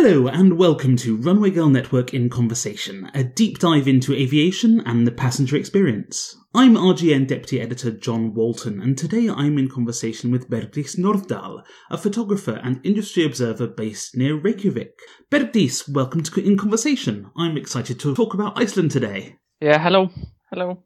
Hello, and welcome to Runway Girl Network in Conversation, a deep dive into aviation and the passenger experience. I'm RGN Deputy Editor John Walton, and today I'm in conversation with Bergdís Norðdahl, a photographer and industry observer based near Reykjavik. Bergdís, welcome to In Conversation. I'm excited to talk about Iceland today. Yeah, hello. Hello.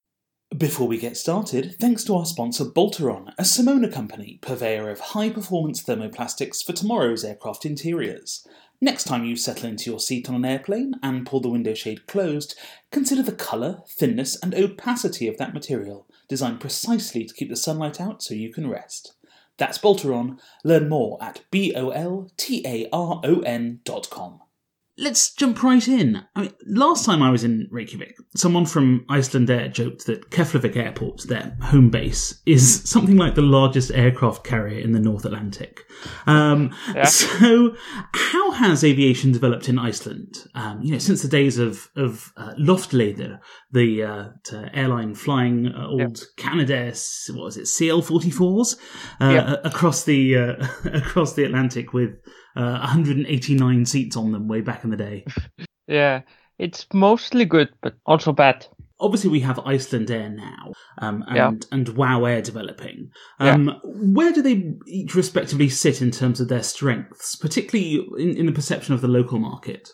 Before we get started, thanks to our sponsor Boltaron, a Simona company, purveyor of high performance thermoplastics for tomorrow's aircraft interiors. Next time you settle into your seat on an airplane and pull the window shade closed, consider the colour, thinness, and opacity of that material, designed precisely to keep the sunlight out so you can rest. That's Boltaron. Learn more at b o l t a r o n dot com. Let's jump right in. I mean, last time I was in Reykjavik, someone from Icelandair joked that Keflavik Airport, their home base, is something like the largest aircraft carrier in the North Atlantic. Um, Yeah. So, how has aviation developed in Iceland? Um, you know, since the days of of uh, Loftleiðir, the uh, airline flying uh, old Canadair, s- what was it, CL44s uh, Yeah. across the uh, across the Atlantic with uh, 189 seats on them way back in the day. Yeah, it's mostly good, but also bad. Obviously, we have Icelandair now, um, and Yeah. and Wow Air developing. Um, Where do they each respectively sit in terms of their strengths, particularly in, in the perception of the local market?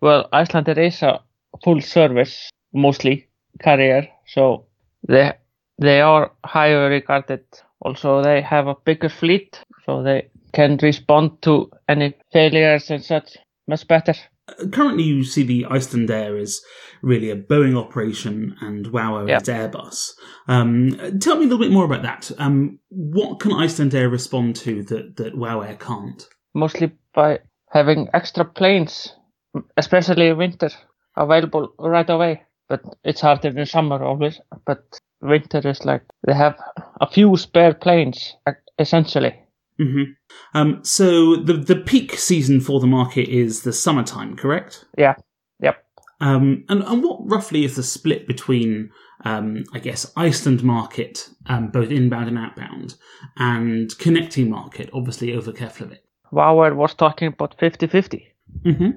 Well, Icelandair is a full service, mostly carrier, so they they are higher regarded. Also, they have a bigger fleet, so they can respond to any failures and such much better. Currently, you see the Icelandair is really a Boeing operation, and Wow Air Yeah. is Airbus. Um, tell me a little bit more about that. Um, what can Icelandair respond to that that Wow Air can't? Mostly by having extra planes, especially in winter, available right away. But it's harder in summer always. But winter is like they have a few spare planes, essentially. Hmm Um, so the the peak season for the market is the summertime, correct? Yeah. Yep. Um, and, and what roughly is the split between, um, I guess, Iceland market, um, both inbound and outbound, and connecting market, obviously over Keflavik? Bauer was talking about 50-50. Mm-hmm.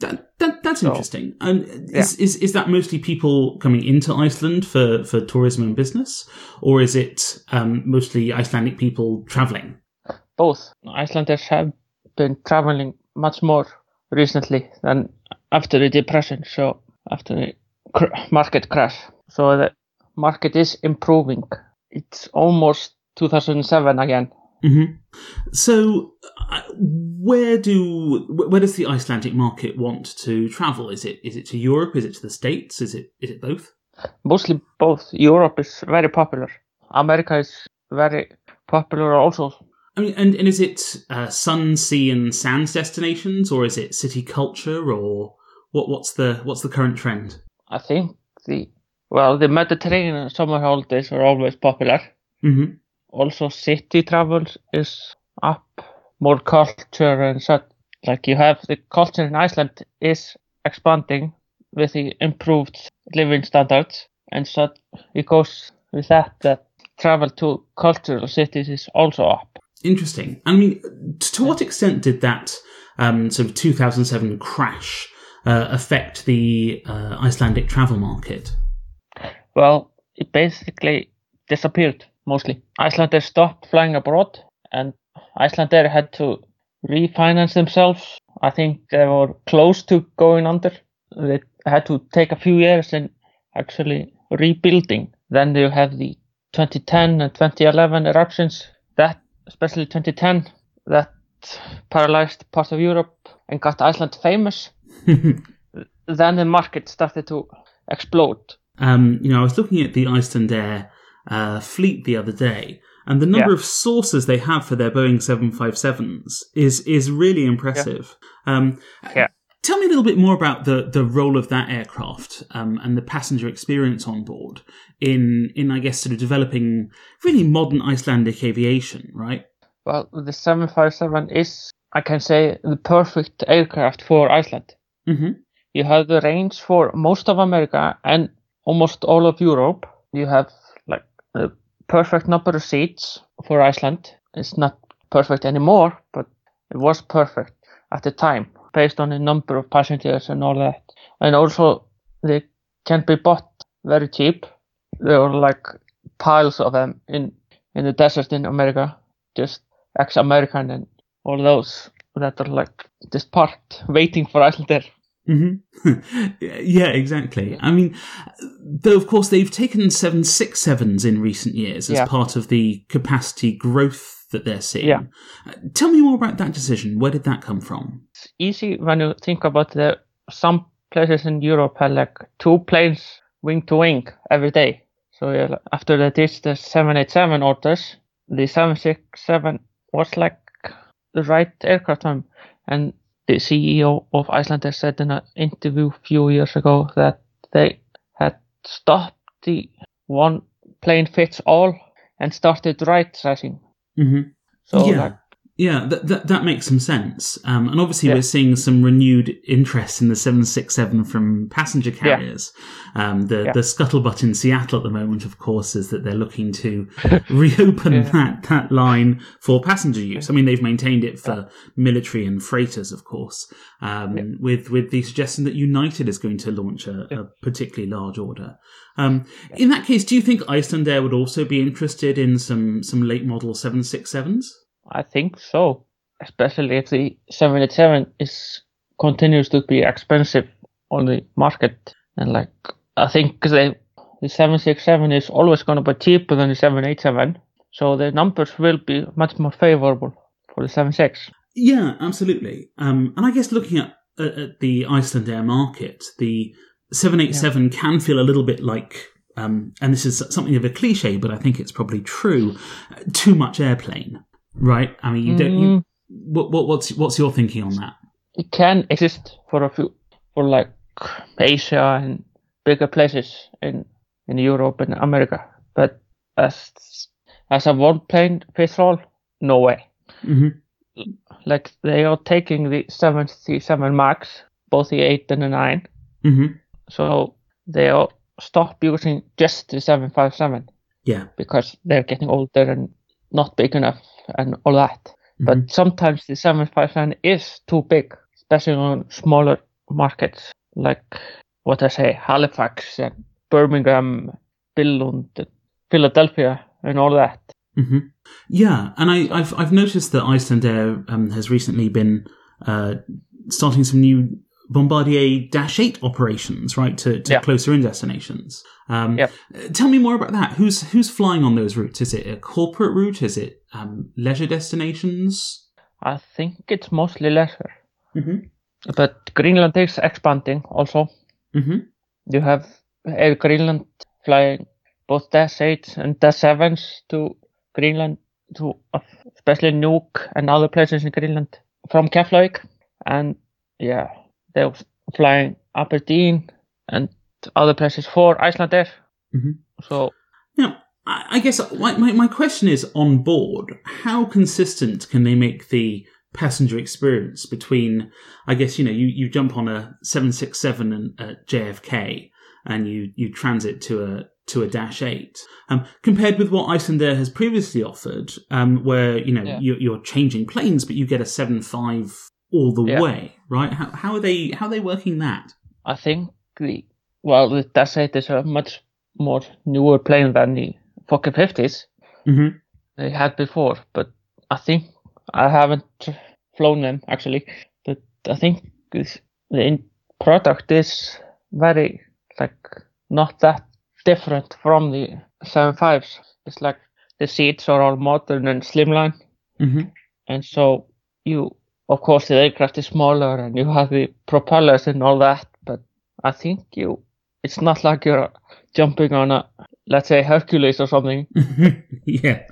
That, that that's So, interesting. And is, is is that mostly people coming into Iceland for, for tourism and business, or is it um, mostly Icelandic people traveling? Both Icelanders have been traveling much more recently than after the depression. So after the cr- market crash, so the market is improving. It's almost 2007 again. hmm So, uh, where do where does the Icelandic market want to travel? Is it is it to Europe? Is it to the States? Is it is it both? Mostly both. Europe is very popular. America is very popular also. I mean, and, and is it uh, sun, sea, and sands destinations, or is it city culture, or what? What's the what's the current trend? I think the well, the Mediterranean summer holidays are always popular. hmm also city travel is up more culture and such like you have the culture in iceland is expanding with the improved living standards and so it goes with that that travel to cultural cities is also up Interesting. I mean, to what extent did that um, sort of 2007 crash uh, affect the uh, Icelandic travel market? well it basically disappeared mostly. Icelanders stopped flying abroad and icelandair had to refinance themselves. I think they were close to going under. They had to take a few years in actually rebuilding. Then you have the 2010 and 2011 eruptions especially 2010 that paralyzed part of europe and got iceland famous then the market started to explode Um, you know, I was looking at the Icelandair uh, fleet the other day, and the number Yeah. of sources they have for their Boeing 757s is is really impressive. Um, Yeah. Tell me a little bit more about the, the role of that aircraft um, and the passenger experience on board in in I guess sort of developing really modern Icelandic aviation, right? Well, the 757 is, I can say, the perfect aircraft for Iceland. Mm-hmm. You have the range for most of America and almost all of Europe. You have like the perfect number of seats for Iceland. It's not perfect anymore, but it was perfect at the time. Based on the number of passengers and all that. And also they can be bought very cheap. There are like piles of them in in the desert in America, just ex-American and all those that are like just parked waiting for Icelandair. Mm-hmm. yeah, exactly. I mean, though, of course, they've taken 767s in recent years as Yeah. part of the capacity growth that they're seeing. Yeah. Uh, Tell me more about that decision. Where did that come from? It's easy when you think about the some places in Europe have like two planes wing to wing every day. So yeah, after they did the 787 orders, the 767 was like the right aircraft time. And the CEO of Icelandair said in an interview a few years ago that they had stopped the one plane fits all and started right sizing. Mm-hmm. So yeah. like Yeah, that, that that makes some sense. Um, and obviously, Yeah. we're seeing some renewed interest in the 767 from passenger carriers. Um, the Yeah. the scuttlebutt in Seattle at the moment, of course, is that they're looking to reopen Yeah. that that line for passenger use. I mean, they've maintained it for military and freighters, of course, um, Yeah. with with the suggestion that United is going to launch a, a particularly large order. Um, In that case, do you think Icelandair would also be interested in some some late model 767s? I think so, especially if the 787 is continues to be expensive on the market, and like I think they, the 767 is always going to be cheaper than the 787, so the numbers will be much more favorable for the 76. Yeah, absolutely. Um, and I guess looking at, at, at the Icelandair market, the 787 can feel a little bit like, um, and this is something of a cliche, but I think it's probably true, too much airplane, right? I mean, you don't. You, Mm, what, what, what's what's your thinking on that? it can exist for a few, for like Asia and bigger places in in Europe and America, but as as a one plane all, no way. hmm like they are taking the 77 max both the 8 and the 9 hmm so they are stop using just the 757 Yeah. because they're getting older and not big enough and all that. Mhm. but sometimes the 757 is too big especially on smaller markets like what i say halifax and birmingham billund philadelphia and all that. Hmm Yeah, and I, I've I've noticed that Icelandair um, has recently been uh, starting some new Bombardier Dash Eight operations, right, to, to Yeah. closer in destinations. Um, Yep. uh, Tell me more about that. Who's who's flying on those routes? Is it a corporate route? Is it um, leisure destinations? i think it's mostly leisure Mm-hmm. but greenland is expanding also Mm-hmm. You have Air Greenland flying both Dash 8s and Dash 7s to Greenland, to uh, especially Nuuk and other places in Greenland from Keflavik. And yeah, they're flying Aberdeen and other places for Icelandair. Mhm. So Now, I guess my, my, question is on board, how consistent can they make the passenger experience between, I guess, you know, you, you jump on a 767 and, at JFK and you, you transit to a, to a Dash 8, um, compared with what Icelandair has previously offered, um, where, you know, Yeah. you're, you're changing planes, but you get a 7.5 all the Yeah. way, right? How, how are they, how are they working that? I think the, well, the Dash 8 is a much more newer plane than the Fokker 50s. Mm-hmm. they had before, but I think I haven't flown them actually. But I think this, the product is very like not that different from the 75s. It's like the seats are all modern and slimline, Mm-hmm. and so you, of course, the aircraft is smaller and you have the propellers and all that. But I think you, it's not like you're jumping on a let's say Hercules or something. yeah.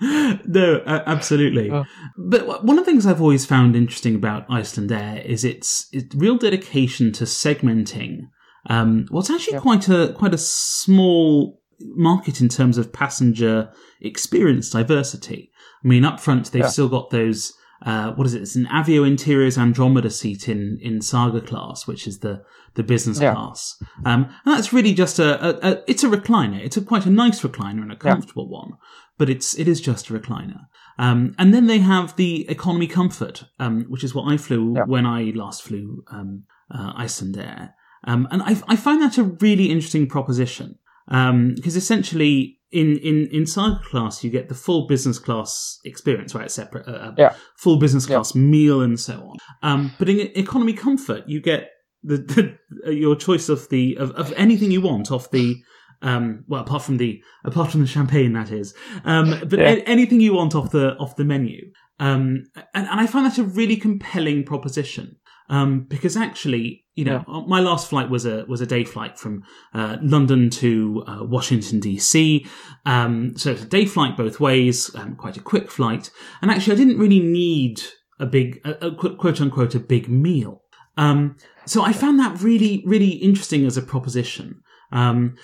no, uh, absolutely. Oh. But w- one of the things I've always found interesting about Icelandair is its, its real dedication to segmenting um, what's actually Yeah. quite a quite a small market in terms of passenger experience diversity. I mean, up front they've Yeah. still got those. Uh, what is it? It's an Avio Interiors Andromeda seat in, in Saga class, which is the, the business Yeah. class. Um, and that's really just a, a, a, it's a recliner. It's a quite a nice recliner and a Yeah. comfortable one, but it's, it is just a recliner. Um, and then they have the economy comfort, um, which is what I flew Yeah. when I last flew um, uh, Icelandair. Um, and I, I find that a really interesting proposition because essentially in, in, in Saga class you get the full business class experience, right? Separate, uh, Yeah. full business Yeah. class meal and so on. Um, but in economy comfort, you get the, the your choice of the of, of anything you want off the um, well, apart from the apart from the champagne, that is. Um, but Yeah. a- anything you want off the off the menu. Um, and, and I find that a really compelling proposition. Um, because actually, you know, my last flight was a was a day flight from uh, London to uh, Washington DC. Um, so it's a day flight both ways, um, quite a quick flight. And actually, I didn't really need a big, a, a quote quote unquote, a big meal. Um, so I found that really, really interesting as a proposition. Um,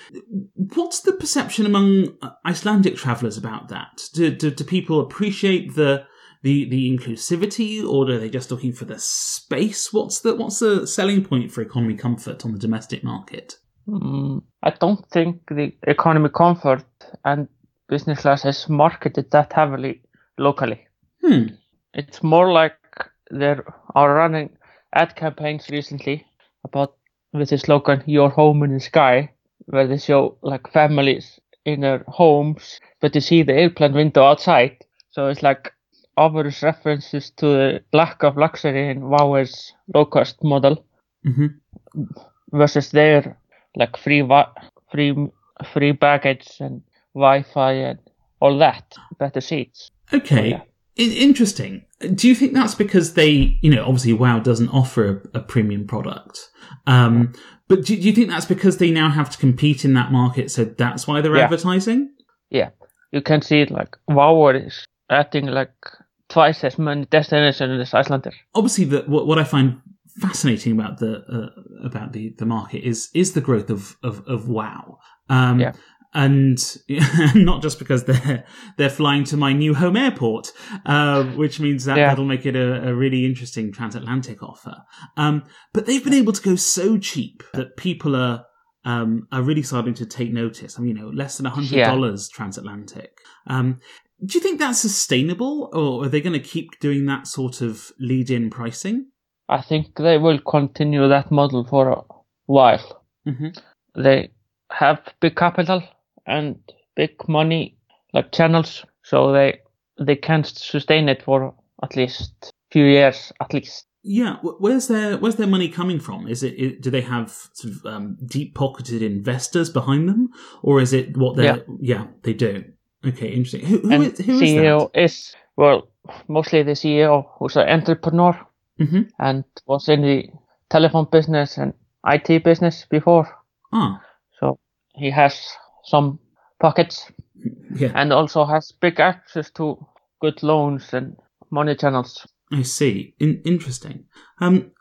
what's the perception among uh, Icelandic travellers about that? Do, do, do people appreciate the the the inclusivity, or are they just looking for the space? What's the what's the selling point for economy comfort on the domestic market? Mm, I don't think the economy comfort and business class is marketed that heavily locally. Hmm. It's more like there are running ad campaigns recently about with the slogan "Your home in the sky," where they show like families in their homes, but you see the airplane window outside. So it's like obvious references to the lack of luxury in Wow Air's low-cost model hmm versus their like free wi- free free baggage and Wi-Fi and all that, better seats. Okay. yeah. I- interesting. Do you think that's because they, you know, obviously WoW doesn't offer a, a premium product, um, but do, do you think that's because they now have to compete in that market, so that's why they're Yeah. advertising? Yeah, you can see it like Wow is adding like twice as many destinations as obviously the, what, what I find fascinating about the uh, about the, the market is is the growth of of, of WoW. Um, Yeah. And not just because they're they're flying to my new home airport, uh, which means that Yeah. that'll make it a, a really interesting transatlantic offer. Um, but they've been able to go so cheap that people are um, are really starting to take notice. I mean, you know, less than hundred dollars transatlantic. Um, do you think that's sustainable, or are they going to keep doing that sort of lead-in pricing? I think they will continue that model for a while. hmm They have big capital and big money like channels, so they they can sustain it for at least few years at least. Yeah, where's their where's their money coming from? Is it, it do they have sort of um, deep pocketed investors behind them, or is it what they're? Yeah, they do. Okay, interesting. Who, who is who is CEO that? is well mostly the CEO who's an entrepreneur hmm and was in the telephone business and IT business before. Ah, So he has some pockets yeah, and also has big access to good loans and money channels. I see. In, interesting. Um,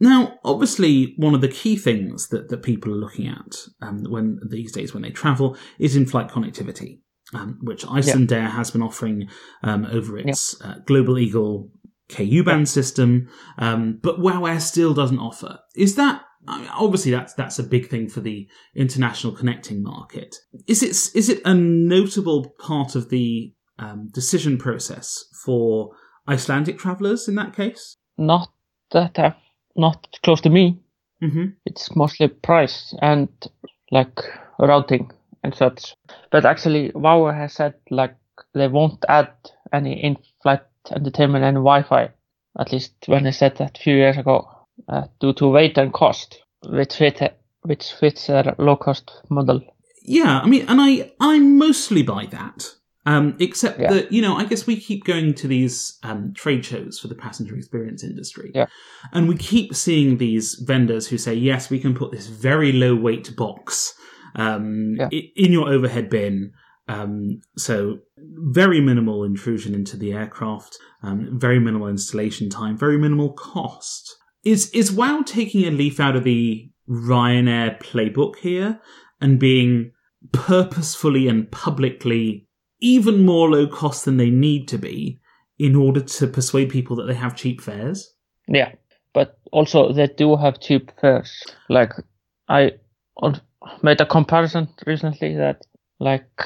now, obviously, one of the key things that, that people are looking at um, when these days when they travel is in-flight connectivity, um, which Icelandair has been offering um, over its uh, Global Eagle KU band system, um, but WoW Air still doesn't offer. Is that I mean, obviously that's that's a big thing for the international connecting market? Is it is it a notable part of the um, decision process for Icelandic travellers in that case? Not that have not close to me. Mm-hmm. It's mostly price and like routing and such. But actually, Wow has said like they won't add any in-flight entertainment and Wi-Fi. At least when they said that a few years ago, uh, due to weight and cost, which fit which fits their low-cost model. Yeah, I mean, and I I mostly buy that. Um, except Yeah. that you know, I guess we keep going to these um, trade shows for the passenger experience industry, Yeah. and we keep seeing these vendors who say, "Yes, we can put this very low weight box um, Yeah. in your overhead bin." Um, so very minimal intrusion into the aircraft, um, very minimal installation time, very minimal cost. Is is WoW taking a leaf out of the Ryanair playbook here and being purposefully and publicly even more low cost than they need to be in order to persuade people that they have cheap fares? Yeah, but also they do have cheap fares. Like I on- made a comparison recently that like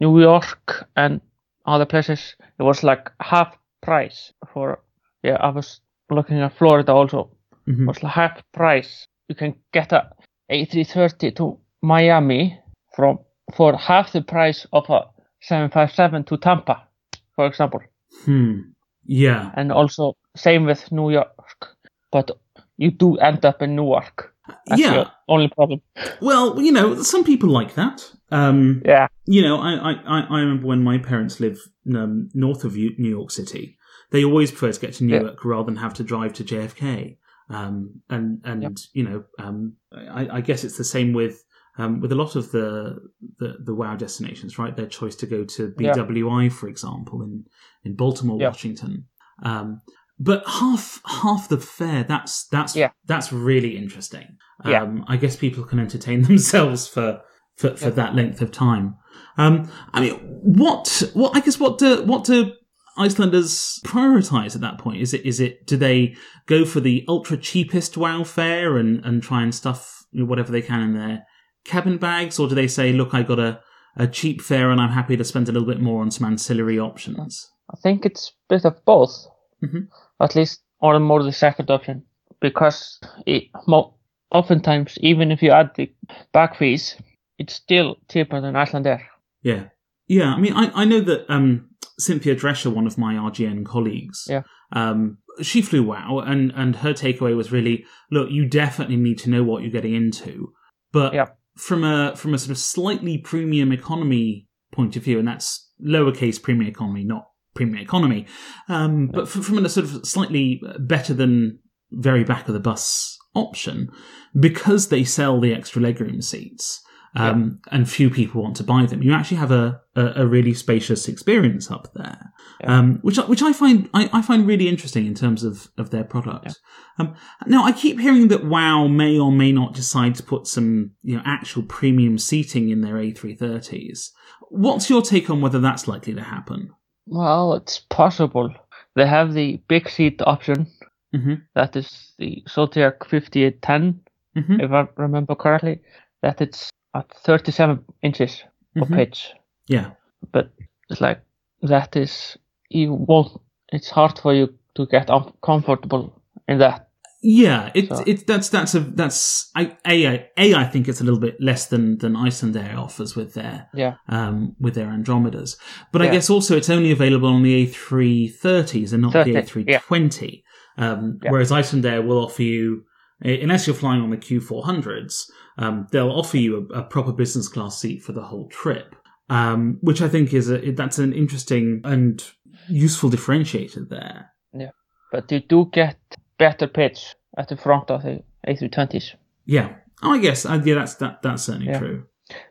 New York and other places, it was like half price for. Yeah, I was looking at Florida also. Mhm. It was like half price. You can get a A330 to Miami from for half the price of a 757 to Tampa, for example. Hmm. Yeah. And also same with New York, but you do end up in Newark. That's yeah. only problem. Well, you know, some people like that. Um, Yeah, you know, I, I, I- remember when my parents lived um, north of New York City, they always preferred to get to Yeah. Newark rather than have to drive to JFK. Um, and and Yep. you know, um, I, I guess it's the same with um, with a lot of the, the the WoW destinations, right? Their choice to go to Yeah. BWI, for example, in in Baltimore, Yep. Washington. Um, but half half the fare that's that's Yeah. that's really interesting. Yeah. Um, I guess people can entertain themselves for for, for Yeah. that length of time. Um, I mean, what what I guess what do what do Icelanders prioritize at that point? Is it is it do they go for the ultra cheapest WoW fare and and try and stuff you know, whatever they can in their cabin bags, or do they say, look, I got a a cheap fare and I'm happy to spend a little bit more on some ancillary options? I think it's a bit of both. Mhm. At least, or more the second option, because it, mo- oftentimes, even if you add the back fees, it's still cheaper than Icelandair. Yeah. Yeah. I mean, I, I know that um, Cynthia Drescher, one of my RGN colleagues, Yeah. um, she flew WoW, and, and her takeaway was really look, you definitely need to know what you're getting into. But Yeah. from a from a sort of slightly premium economy point of view, and that's lowercase premium economy, not premium economy, um, but f- from a sort of slightly better than very back of the bus option, because they sell the extra legroom seats um, and few people want to buy them. You actually have a, a, a really spacious experience up there, Yeah. um, which I- which I find I, I find really interesting in terms of, of their product. Um, now I keep hearing that WoW may or may not decide to put some you know actual premium seating in their A330s. What's your take on whether that's likely to happen? Well, it's possible. They have the big seat option. hmm That is the Zodiac 5810, hmm if I remember correctly. That it's at 37 inches of Mhm. pitch. Yeah. but it's like that is you won't it's hard for you to get uncomfortable in that Yeah, it's So- it's that's that's a that's I a, I- a I think it's a little bit less than than Icelandair offers with their yeah um with their Andromedas, but I guess also it's only available on the A330s and not 30, the A320. Um, Yeah. Whereas Icelandair will offer you, unless you're flying on the Q400s, um, they'll offer you a, a proper business class seat for the whole trip, um, which I think is a that's an interesting and useful differentiator there. Yeah, but you do get better pitch at the front of the A320s Yeah. Oh, I guess. Uh, yeah, that's that. That's certainly Yeah. true.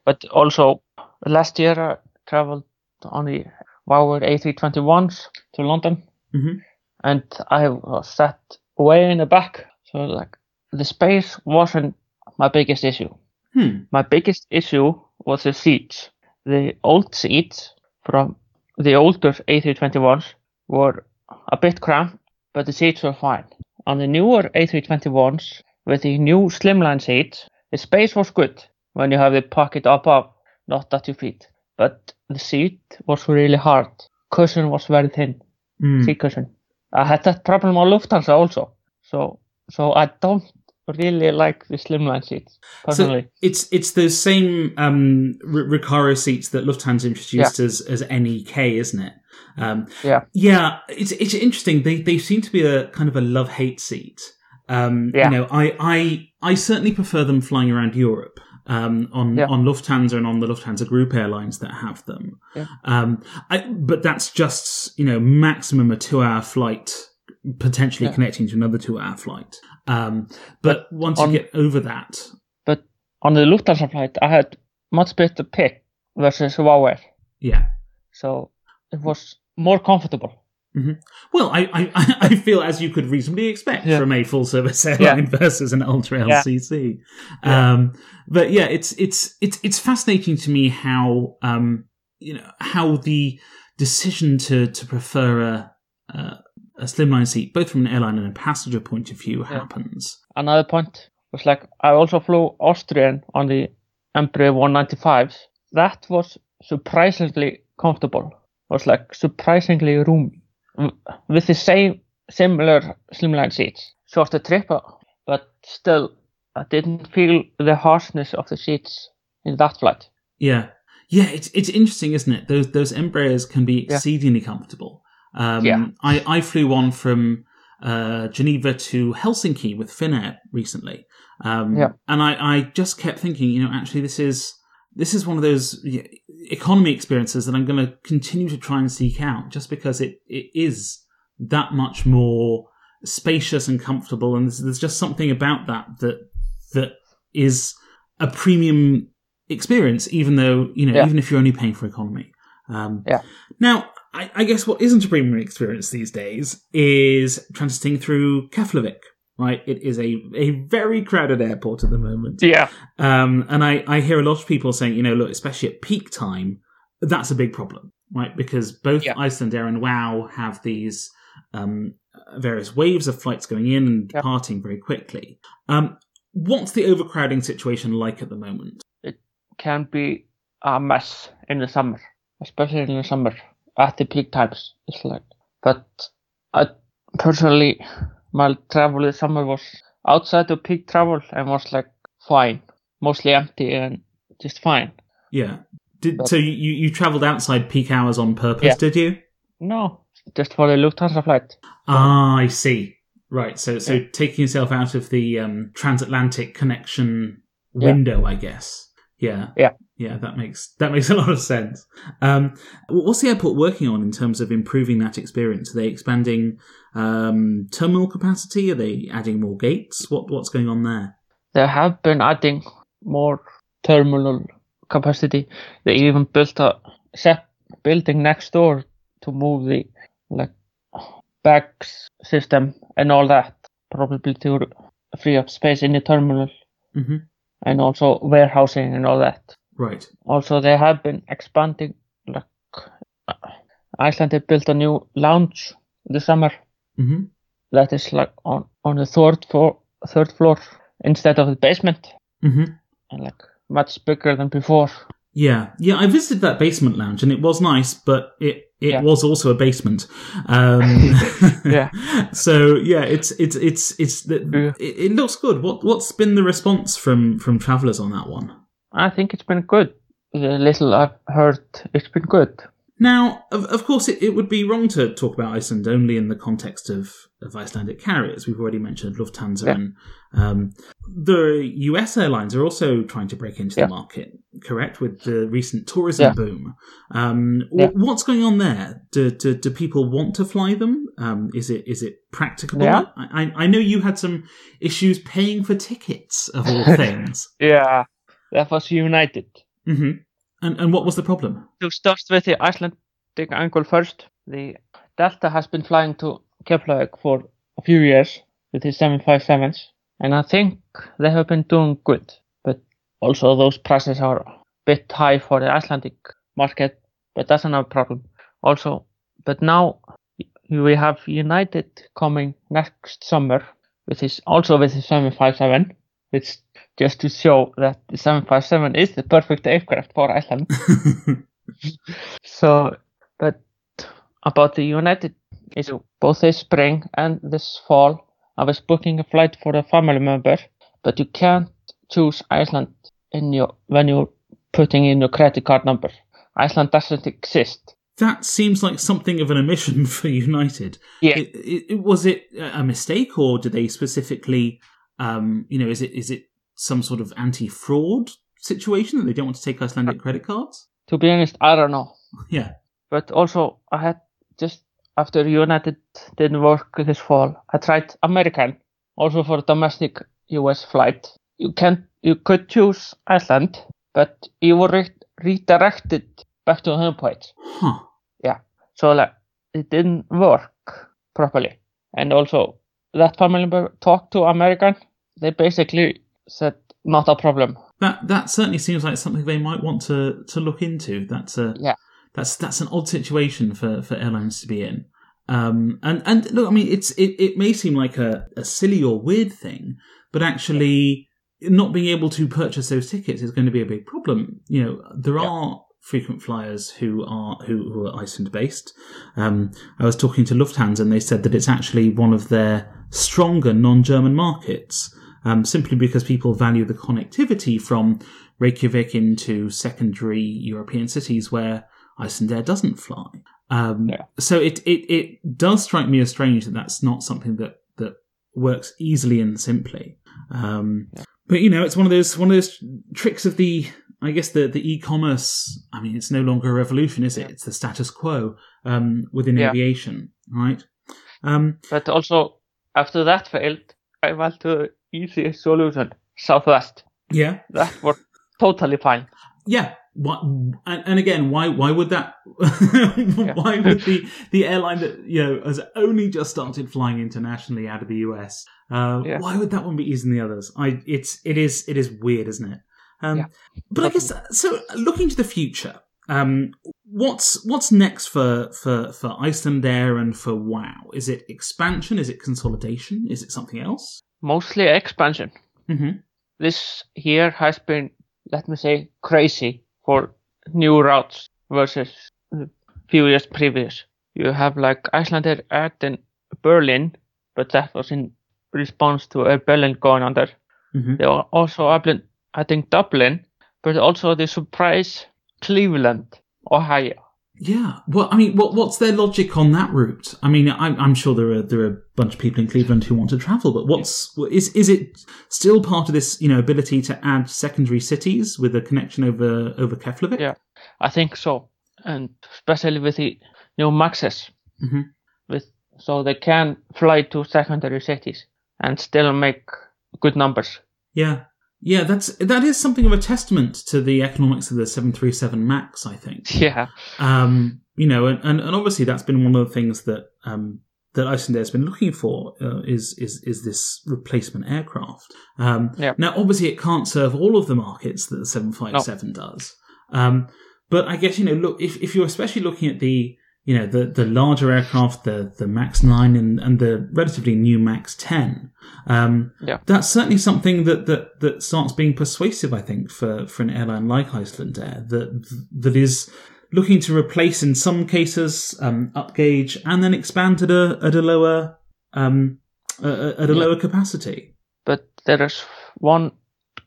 but also last year I traveled on the Wow Air A321s to London Mhm. and I was sat way in the back so like the space wasn't my biggest issue Hmm. My biggest issue was the seats. The old seats from the older A321s were a bit cramped, but the seats were fine. On the newer A321s, with the new slimline seats, the space was good when you have the pocket up above, not at your feet. But the seat was really hard. Cushion was very thin, Hmm. seat cushion. I had that problem on Lufthansa also. So, so I don't really like the slimline seats personally. So it's it's those same um, Recaro seats that Lufthansa introduced as as NEK, isn't it? Um, Yeah. yeah. It's it's interesting. They they seem to be a kind of a love hate seat. Um, Yeah. You know, I I I certainly prefer them flying around Europe. Um, on Yeah. on Lufthansa and on the Lufthansa Group airlines that have them, Yeah. um, I, but that's just you know maximum a two hour flight, potentially Yeah. connecting to another two hour flight. Um, but once on- you get over that, But on the Lufthansa flight, I had much better pick versus Wow Air, yeah, so it was more comfortable. Well, I, I, I feel as you could reasonably expect Yeah. from a full service airline versus an ultra Yeah. LCC. Yeah. Um, but yeah, it's it's it's it's fascinating to me how um, you know how the decision to to prefer a a, a slimline seat, both from an airline and a passenger point of view, happens. Another point was like I also flew Austrian on the Embraer 195s. That was surprisingly comfortable. Was like surprisingly roomy with the same similar slimline seats. Shorter trip, but still, I didn't feel the harshness of the seats in that flight. Yeah, yeah. It's it's interesting, isn't it? Those those Embraers can be Yeah. exceedingly comfortable. Um, Yeah. I I flew one from uh, Geneva to Helsinki with Finnair recently, um, Yeah. and I I just kept thinking, you know, actually this is this is one of those economy experiences that I'm going to continue to try and seek out, just because it it is that much more spacious and comfortable, and there's, there's just something about that that that is a premium experience, even though you know, Yeah. even if you're only paying for economy. Um, Yeah. Now, I, I guess what isn't a premium experience these days is transiting through Keflavik. Right, it is a a very crowded airport at the moment. Yeah, Um, and I, I hear a lot of people saying, you know, look, especially at peak time, that's a big problem, right? Because both Yeah. Icelandair and WoW have these um, various waves of flights going in and Yeah. departing very quickly. Um, what's the overcrowding situation like at the moment? It can be a mess in the summer, especially in the summer at the peak times. It's like, but I personally, my travel this summer was outside of peak travel and was like fine, mostly empty and just fine. Yeah. Did, But- so you, you travelled outside peak hours on purpose, Yeah. did you? No, just for the Lufthansa flight. Ah, I see. Right. So so Yeah. taking yourself out of the um, transatlantic connection Yeah. window, I guess. Yeah. Yeah. Yeah. That makes that makes a lot of sense. Um, what's the airport working on in terms of improving that experience? Are they expanding um, terminal capacity? Are they adding more gates? What what's going on there? They have been adding more terminal capacity. They even built a set building next door to move the like bags system and all that, probably to free up space in the terminal hmm and also warehousing and all that. Right. Also, they have been expanding. Like uh, Iceland have built a new lounge this summer hmm that is like on on the third floor, third floor instead of the basement, hmm and like much bigger than before. Yeah, yeah. I visited that basement lounge and it was nice, but it it Yeah. was also a basement. Um, Yeah. So yeah, it's it's it's it's the, Yeah. it, it looks good. What what's been the response from from travellers on that one? I think it's been good. The little I've heard, it's been good. Now, of, of course, it, it would be wrong to talk about Iceland only in the context of, of Icelandic carriers. We've already mentioned Lufthansa, Yeah. and um, the US airlines are also trying to break into Yeah. the market. Correct with the recent tourism Yeah. boom. Um. What's going on there? Do, do do people want to fly them? Um, is it is it practicable? I, I know you had some issues paying for tickets of all things. Yeah, that was United. hmm And and what was the problem? To start with the Icelandic angle first, the Delta has been flying to Keflavik for a few years with his 757s, and I think they have been doing good. But also those prices are a bit high for the Icelandic market, but that's another problem. Also, but now we have United coming next summer with his also with his 757, which just to show that the 757 is the perfect aircraft for Iceland. So, but about the United issue, both this spring and this fall, I was booking a flight for a family member, but you can't choose Iceland in your when you're putting in your credit card number. Iceland doesn't exist. That seems like something of an omission for United. Yeah. It, it- was it a mistake, or did they specifically, um, you know, is it is it some sort of anti-fraud situation that they don't want to take Icelandic credit cards? To be honest, I don't know. Yeah. But also, I had just after United didn't work this fall, I tried American, also for domestic US flight. You can you could choose Iceland, but you were re- redirected back to home point. Huh. Yeah. So like it didn't work properly. And also that family member talked to American. They basically said not a problem. That that certainly seems like something they might want to to look into. That's a Yeah. That's that's an odd situation for for airlines to be in. Um, and and look, I mean, it's it, it may seem like a, a silly or weird thing, but actually, not being able to purchase those tickets is going to be a big problem. You know, there Yeah. are frequent flyers who are who, who are Iceland based. Um, I was talking to Lufthansa and they said that it's actually one of their stronger non-German markets, um, simply because people value the connectivity from Reykjavik into secondary European cities where Icelandair doesn't fly. Um, Yeah. So it, it it does strike me as strange that that's not something that that works easily and simply. Um, But you know, it's one of those one of those tricks of the I guess the the e-commerce. I mean, it's no longer a revolution, is it? Yeah. It's the status quo um, within Yeah. aviation, right? Um, But also, after that failed, I went to easiest solution, Southwest. yeah, That worked totally fine. yeah. What, and, and again, why why would that? why would the the airline that you know has only just started flying internationally out of the US? Uh, Yeah. Why would that one be easier than the others? I it's it is it is weird, isn't it? Um, Yeah. But I guess so. Looking to the future, um, what's what's next for for for Iceland Icelandair and for WoW? Is it expansion? Is it consolidation? Is it something else? Mostly expansion. Mm-hmm. This year has been, let me say, crazy for new routes versus the few years previous. You have like Icelandair at in Berlin, but that was in response to Air Berlin going under. Mhm. They are also adding Dublin, but also the surprise Cleveland, Ohio. Yeah. Well, I mean, what what's their logic on that route? I mean, I'm, I'm sure there are there are a bunch of people in Cleveland who want to travel, but what's is is it still part of this you know ability to add secondary cities with a connection over over Keflavik? Yeah. I think so, and especially with the new Maxes, Mhm. with so they can fly to secondary cities and still make good numbers. Yeah. Yeah, that's that is something of a testament to the economics of the 737 Max, I think. Yeah, Um, you know, and, and, and obviously that's been one of the things that um, that Icelandair has been looking for uh, is is is this replacement aircraft. Um, Yeah. Now, obviously, it can't serve all of the markets that the 757 does. Um, but I guess you know, look if if you're especially looking at the you know the the larger aircraft, the the Max nine and and the relatively new Max ten. Um, Yeah. that's certainly something that, that that starts being persuasive. I think for for an airline like Icelandair that that is looking to replace in some cases um, upgauge and then expand at a at a lower um, uh, at a Yeah. lower capacity. but there is one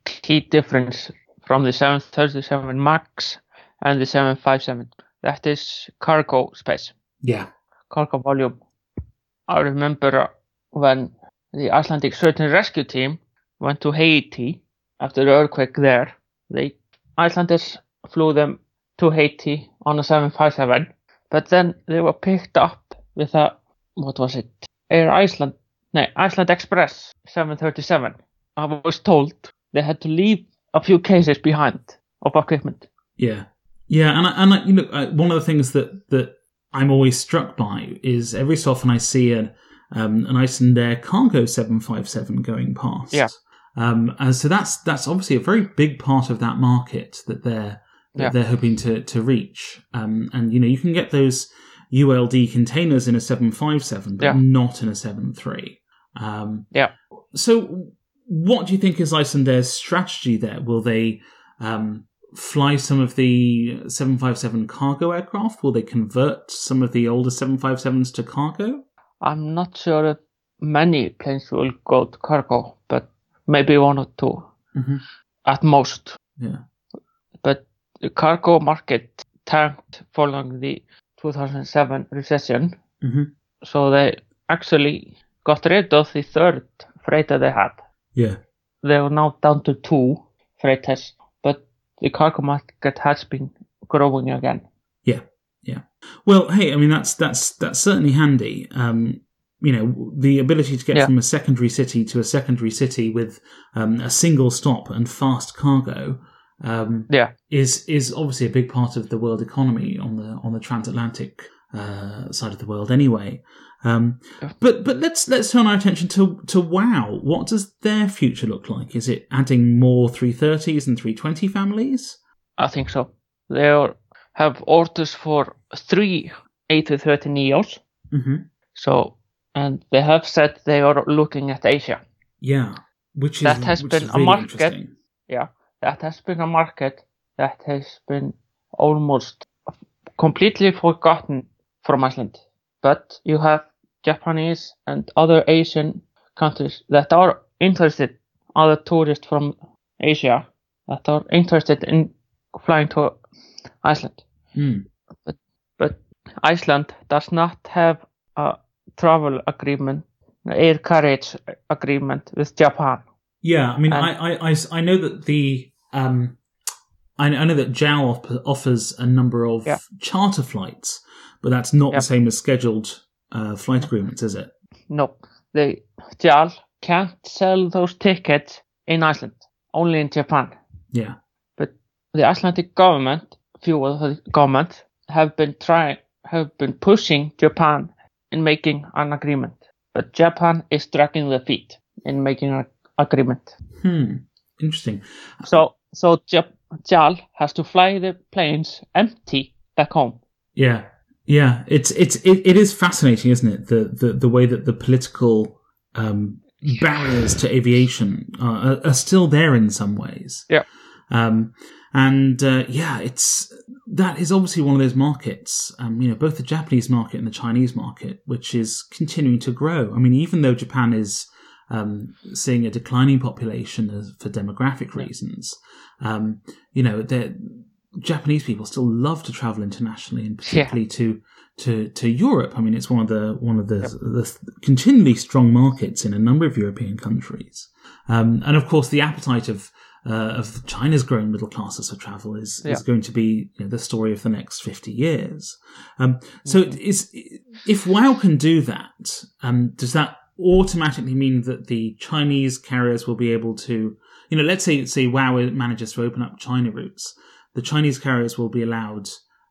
key difference from the 737 Max and the 757. That is cargo space, Yeah. cargo volume. I remember when the Icelandic Search and Rescue Team went to Haiti after the earthquake there. They Icelanders flew them to Haiti on a 757, but then they were picked up with a what was it? Air Iceland, no, Iceland Express 737. I was told they had to leave a few cases behind of equipment. Yeah, yeah, and I, and I, you know, uh, one of the things that that I'm always struck by is every so often I see an um, an Icelandair cargo seven five seven going past. Yeah. Um, and so that's that's obviously a very big part of that market that they're that Yeah. they're hoping to to reach. Um, and you know, you can get those ULD containers in a seven five seven, but Yeah. not in a seven three. Um, Yeah. So, what do you think is Icelandair's strategy there? Will they um, fly some of the 757 cargo aircraft? Will they convert some of the older 757s to cargo? I'm not sure if many planes will go to cargo, but maybe one or 2 Mhm. at most. Yeah. But the cargo market tanked following the 2007 recession, Mhm. so they actually got rid of the third freighter they had. Yeah. They are now down to two freighters, the cargo market has been growing again. Yeah. Yeah. Well, hey, I mean that's that's that's certainly handy. Um, you know, the ability to get Yeah. from a secondary city to a secondary city with um, a single stop and fast cargo um, Yeah. is is obviously a big part of the world economy on the on the transatlantic uh, side of the world anyway. Um, but but let's let's turn our attention to to WoW. What does their future look like? Is it adding more 330s and 320 families? I think so. They are, have orders for three A330 Neos. hmm So, and they have said they are looking at Asia. Yeah, which is That has which been is a market. Yeah, that has been a market that has been almost completely forgotten from Iceland. But you have Japanese and other Asian countries that are interested, other tourists from Asia that are interested in flying to Iceland. Mm. But, but Iceland does not have a travel agreement, air carriage agreement with Japan. Yeah, I mean, And- I, I, I, know that the um, I, I know that JAL offers a number of Yeah. charter flights, but that's not Yeah. the same as scheduled uh, flight agreements, is it? No, the JAL can't sell those tickets in Iceland, only in Japan. Yeah. But the Icelandic government, few of the governments have been trying, have been pushing Japan in making an agreement, but Japan is dragging the feet in making an agreement. Hmm. Interesting. So, so Jap- JAL has to fly the planes empty back home. Yeah, yeah. It's it's it, it is fascinating, isn't it? The the the way that the political um, barriers to aviation are, are, still there in some ways. Yeah. Um, and uh, yeah, it's that is obviously one of those markets. Um, you know, both the Japanese market and the Chinese market, which is continuing to grow. I mean, even though Japan is um, seeing a declining population for demographic reasons, um, you know, they're Japanese people still love to travel internationally, and particularly to to to Europe. I mean, it's one of the one of the, the continually strong markets in a number of European countries, um, and of course, the appetite of uh, of China's growing middle classes for travel is Yeah. is going to be you know, the story of the next fifty years. Um, so, is if WoW can do that, um, does that automatically mean that the Chinese carriers will be able to, you know, let's say say WoW manages to open up China routes, the Chinese carriers will be allowed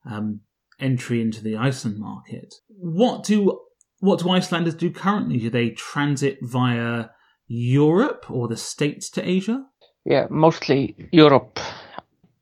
um, entry into the Iceland market. What do what do Icelanders do currently? Do they transit via Europe or the States to Asia? Yeah, mostly Europe.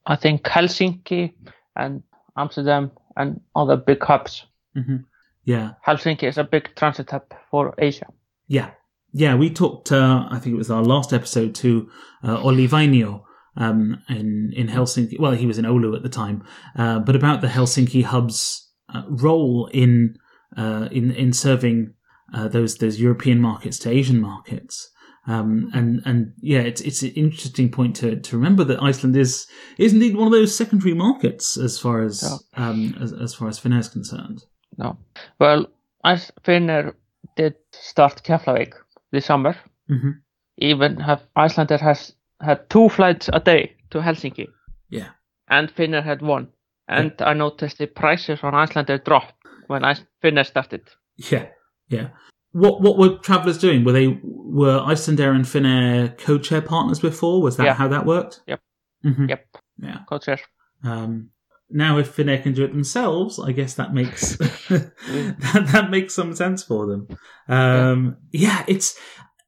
I think Helsinki and Amsterdam and other big hubs. hmm Yeah, Helsinki is a big transit hub for Asia. yeah, yeah. We talked. Uh, I think it was our last episode to uh, Olli Vainio um, in in Helsinki. Well, he was in Oulu at the time, uh, but about the Helsinki hub's uh, role in uh, in in serving uh, those those European markets to Asian markets. Um, and and yeah, it's it's an interesting point to, to remember that Iceland is is indeed one of those secondary markets as far as um, as, as far as Finnair is concerned. No. Well, as Finnair did start Keflavik this summer, Mhm. even have Icelandair has had two flights a day to Helsinki. Yeah. And Finnair had one. And I noticed the prices on Icelandair dropped when I Finnair started. Yeah, yeah. What what were travellers doing? Were they were Icelandair and Finnair codeshare partners before? Was that Yeah. how that worked? Yep. hmm Yep. Yeah. Codeshare. Um, now, if Finnair can do it themselves, I guess that makes that, that makes some sense for them. Um, yeah. it's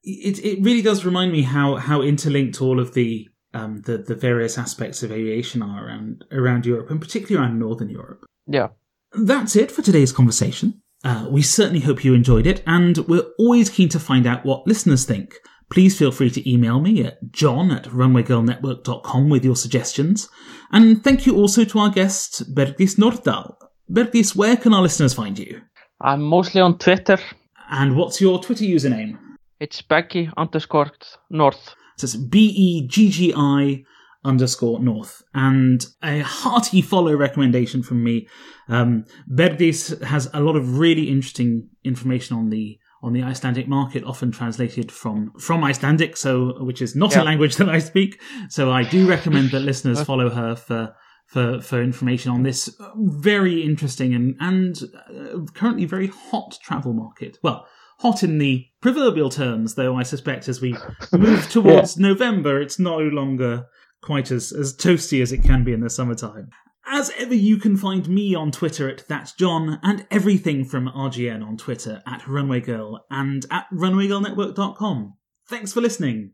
it it really does remind me how how interlinked all of the um, the the various aspects of aviation are around around Europe, and particularly around Northern Europe. Yeah. That's it for today's conversation. Uh, we certainly hope you enjoyed it, and we're always keen to find out what listeners think. Please feel free to email me at john at runwaygirlnetwork.com with your suggestions. And thank you also to our guest, Bergdís Norðdahl. Bergdís, where can our listeners find you? I'm mostly on Twitter. And what's your Twitter username? It's Beggi underscore North. So it's B E G G I underscore North. And a hearty follow recommendation from me. Um, Bergdís has a lot of really interesting information on the on the Icelandic market, often translated from from Icelandic, so which is not Yeah. a language that I speak. So I do recommend that listeners follow her for. For, for information on this very interesting and and uh, currently very hot travel market. Well, hot in the proverbial terms, though I suspect as we move towards November, it's no longer quite as, as toasty as it can be in the summertime. As ever, you can find me on Twitter at That's John and everything from RGN on Twitter at Runway Girl and at runwaygirlnetwork.com. Thanks for listening.